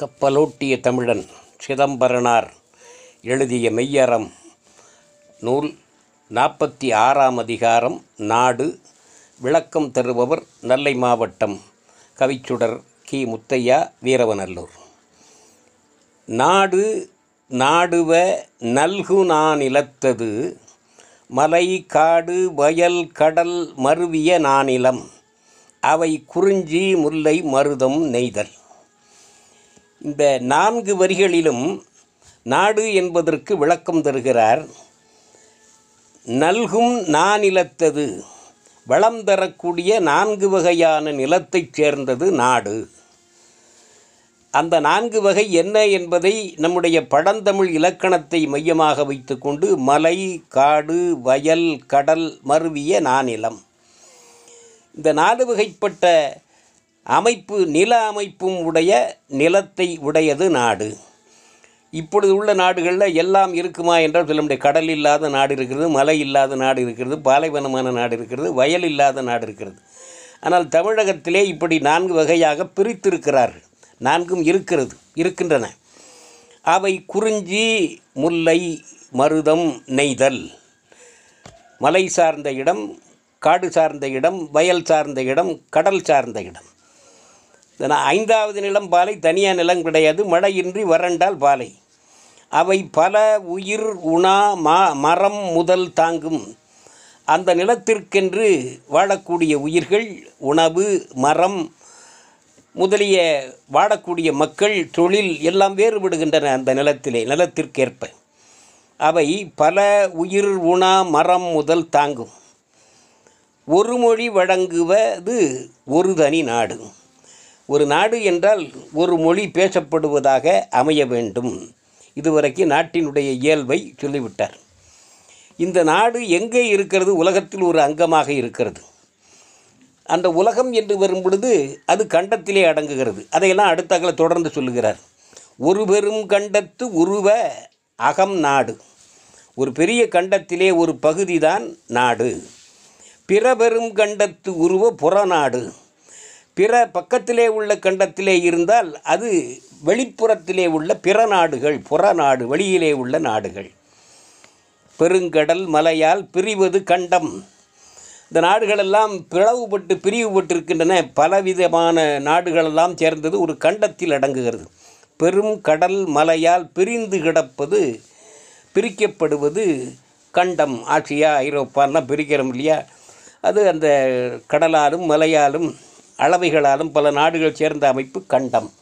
கப்பலோட்டிய தமிழன் சிதம்பரனார் எழுதிய மெய்யறம் நூல் நாற்பத்தி ஆறாம் அதிகாரம் நாடு விளக்கம் தருபவர் நெல்லை மாவட்டம் கவிச்சுடர் கி. முத்தையா வீரவநல்லூர். நாடு நாடுவ நல்கு நானிலத்தது மலை காடு வயல் கடல் மருவிய நானிலம் அவை குறிஞ்சி முல்லை மருதம் நெய்தல். இந்த நான்கு வரிகளிலும் நாடு என்பதற்கு விளக்கம் தருகிறார். நல்கும் நானிலத்தது வளம் தரக்கூடிய நான்கு வகையான நிலத்தைச் சேர்ந்தது நாடு. அந்த நான்கு வகை என்ன என்பதை நம்முடைய பழந்தமிழ் இலக்கணத்தை மையமாக வைத்துக்கொண்டு மலை காடு வயல் கடல் மருவிய நானிலம் இந்த நாலு வகைப்பட்ட அமைப்பு நில அமைப்பும் உடைய நிலத்தை உடையது நாடு. இப்பொழுது உள்ள நாடுகளில் எல்லாம் இருக்குமா என்றால் சொல்ல முடியாது கடல் இல்லாத நாடு இருக்கிறது மலை இல்லாத நாடு இருக்கிறது பாலைவனமான நாடு இருக்கிறது வயல் இல்லாத நாடு இருக்கிறது. ஆனால் தமிழகத்திலே இப்படி நான்கு வகையாக பிரித்திருக்கிறார்கள். நான்கும் இருக்கிறது இருக்கின்றன. அவை குறிஞ்சி முல்லை மருதம் நெய்தல். மலை சார்ந்த இடம் காடு சார்ந்த இடம் வயல் சார்ந்த இடம் கடல் சார்ந்த இடம். ஐந்தாவது நிலம் பாலை தனியாக நிலம் கிடையாது. மழையின்றி வறண்டால் பாலை. அவை பல உயிர் உணா மா மரம் முதல் தாங்கும். அந்த நிலத்திற்கென்று வாழக்கூடிய உயிர்கள் உணவு மரம் முதலிய வாழக்கூடிய மக்கள் தொழில் எல்லாம் வேறுபடுகின்றன அந்த நிலத்திலே நிலத்திற்கேற்ப. அவை பல உயிர் உணா மரம் முதல் தாங்கும். ஒரு மொழி வழங்குவது ஒரு தனி நாடு. ஒரு நாடு என்றால் ஒரு மொழி பேசப்படுவதாக அமைய வேண்டும். இதுவரைக்கும் நாட்டினுடைய இயல்பை சொல்லிவிட்டார். இந்த நாடு எங்கே இருக்கிறது? உலகத்தில் ஒரு அங்கமாக இருக்கிறது. அந்த உலகம் என்று வரும் பொழுது அது கண்டத்திலே அடங்குகிறது. அதையெல்லாம் அடுத்தாக்களை தொடர்ந்து சொல்லுகிறார். ஒரு பெரும் கண்டத்து உருவ அகம் நாடு. ஒரு பெரிய கண்டத்திலே ஒரு பகுதி தான் நாடு. பிற பெரும் கண்டத்து உருவ புறநாடு. பிற பக்கத்திலே உள்ள கண்டத்திலே இருந்தால் அது வெளிப்புறத்திலே உள்ள பிற நாடுகள் புறநாடு வெளியிலே உள்ள நாடுகள். பெருங்கடல் மலையால் பிரிவது கண்டம். இந்த நாடுகளெல்லாம் பிளவுபட்டு பிரிவுபட்டிருக்கின்றன. பலவிதமான நாடுகளெல்லாம் சேர்ந்தது ஒரு கண்டத்தில் அடங்குகிறது. பெரும் கடல் மலையால் பிரிந்து கிடப்பது பிரிக்கப்படுவது கண்டம். ஆசியா ஐரோப்பான்லாம் பிரிக்கிறோம் இல்லையா? அது அந்த கடலாலும் மலையாலும் அளவைகளாலும் பல நாடுகள் சேர்ந்த அமைப்பு கண்டம்.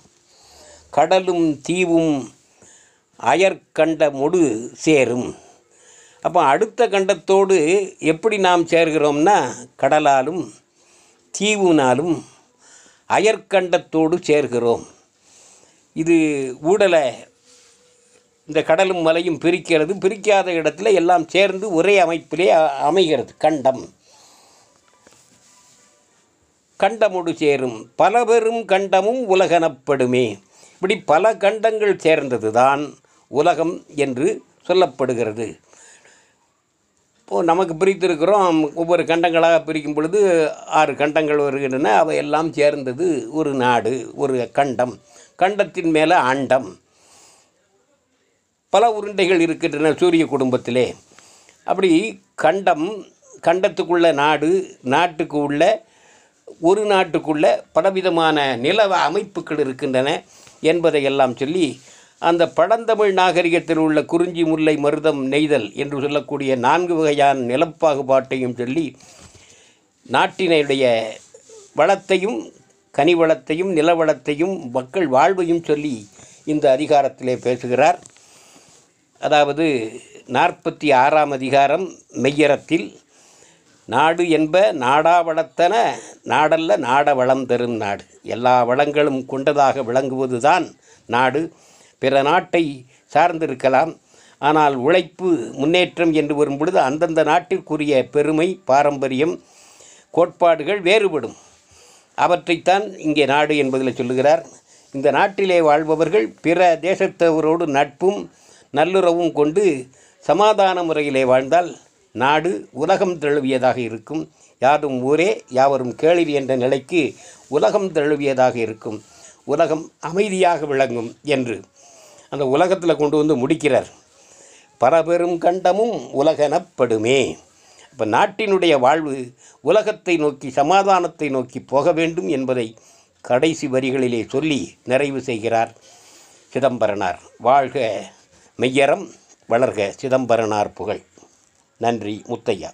கடலும் தீவும் அயற்கண்ட முடு சேரும். அப்போ அடுத்த கண்டத்தோடு எப்படி நாம் சேர்கிறோம்னா கடலாலும் தீவுனாலும் அயற்கண்டத்தோடு சேர்கிறோம். இது ஊடலை இந்த கடலும் மலையும் பிரிக்கிறது. பிரிக்காத இடத்துல எல்லாம் சேர்ந்து ஒரே அமைப்பிலே அமைகிறது கண்டம். கண்டமொடு சேரும். பல பெரும் கண்டமும் உலகெனப்படுமே. இப்படி பல கண்டங்கள் சேர்ந்தது தான் உலகம் என்று சொல்லப்படுகிறது. இப்போது நமக்கு பிரித்திருக்கிறோம். ஒவ்வொரு கண்டங்களாக பிரிக்கும் பொழுது ஆறு கண்டங்கள் வருகின்றன. அவை எல்லாம் சேர்ந்தது ஒரு நாடு ஒரு கண்டம். கண்டத்தின் மேலே ஆண்டம். பல உருண்டைகள் இருக்கின்றன சூரிய குடும்பத்திலே. அப்படி கண்டம் கண்டத்துக்குள்ள நாடு நாட்டுக்கு உள்ள ஒரு நாட்டுக்குள்ள பலவிதமான நில அமைப்புகள் இருக்கின்றன என்பதையெல்லாம் சொல்லி அந்த பழந்தமிழ் நாகரிகத்தில் உள்ள குறிஞ்சி முல்லை மருதம் நெய்தல் என்று சொல்லக்கூடிய நான்கு வகையான நிலப்பாகுபாட்டையும் சொல்லி நாட்டினுடைய வளத்தையும் கனிவளத்தையும் நிலவளத்தையும் மக்கள் வாழ்வையும் சொல்லி இந்த அதிகாரத்திலே பேசுகிறார். அதாவது நாற்பத்தி ஆறாம் அதிகாரம் மெய்யரத்தில் நாடு என்ப நாடா வளத்தன நாடல்ல நாட வளம் தரும் நாடு. எல்லா வளங்களும் கொண்டதாக விளங்குவதுதான் நாடு. பிற நாட்டை சார்ந்திருக்கலாம் ஆனால் உழைப்பு முன்னேற்றம் என்று வரும் பொழுது அந்தந்த நாட்டிற்குரிய பெருமை பாரம்பரியம் கோட்பாடுகள் வேறுபடும். அவற்றைத்தான் இங்கே நாடு என்பதில் சொல்லுகிறார். இந்த நாட்டிலே வாழ்பவர்கள் பிற தேசத்தவரோடு நட்பும் நல்லுறவும் கொண்டு சமாதான முறையிலே வாழ்ந்தால் நாடு உலகம் தழுவியதாக இருக்கும். யாரும் ஊரே யாவரும் கேளிர் என்ற நிலைக்கு உலகம் தழுவியதாக இருக்கும். உலகம் அமைதியாக விளங்கும் என்று அந்த உலகத்தில் கொண்டு வந்து முடிக்கிறார். பரபெரும் கண்டமும் உலகெனப்படுமே. இப்போ நாட்டினுடைய வாழ்வு உலகத்தை நோக்கி சமாதானத்தை நோக்கி போக வேண்டும் என்பதை கடைசி வரிகளிலே சொல்லி நிறைவு செய்கிறார் சிதம்பரனார். வாழ்க மெய்யரம் வளர்க சிதம்பரனார் புகழ். நன்றி முத்தையா.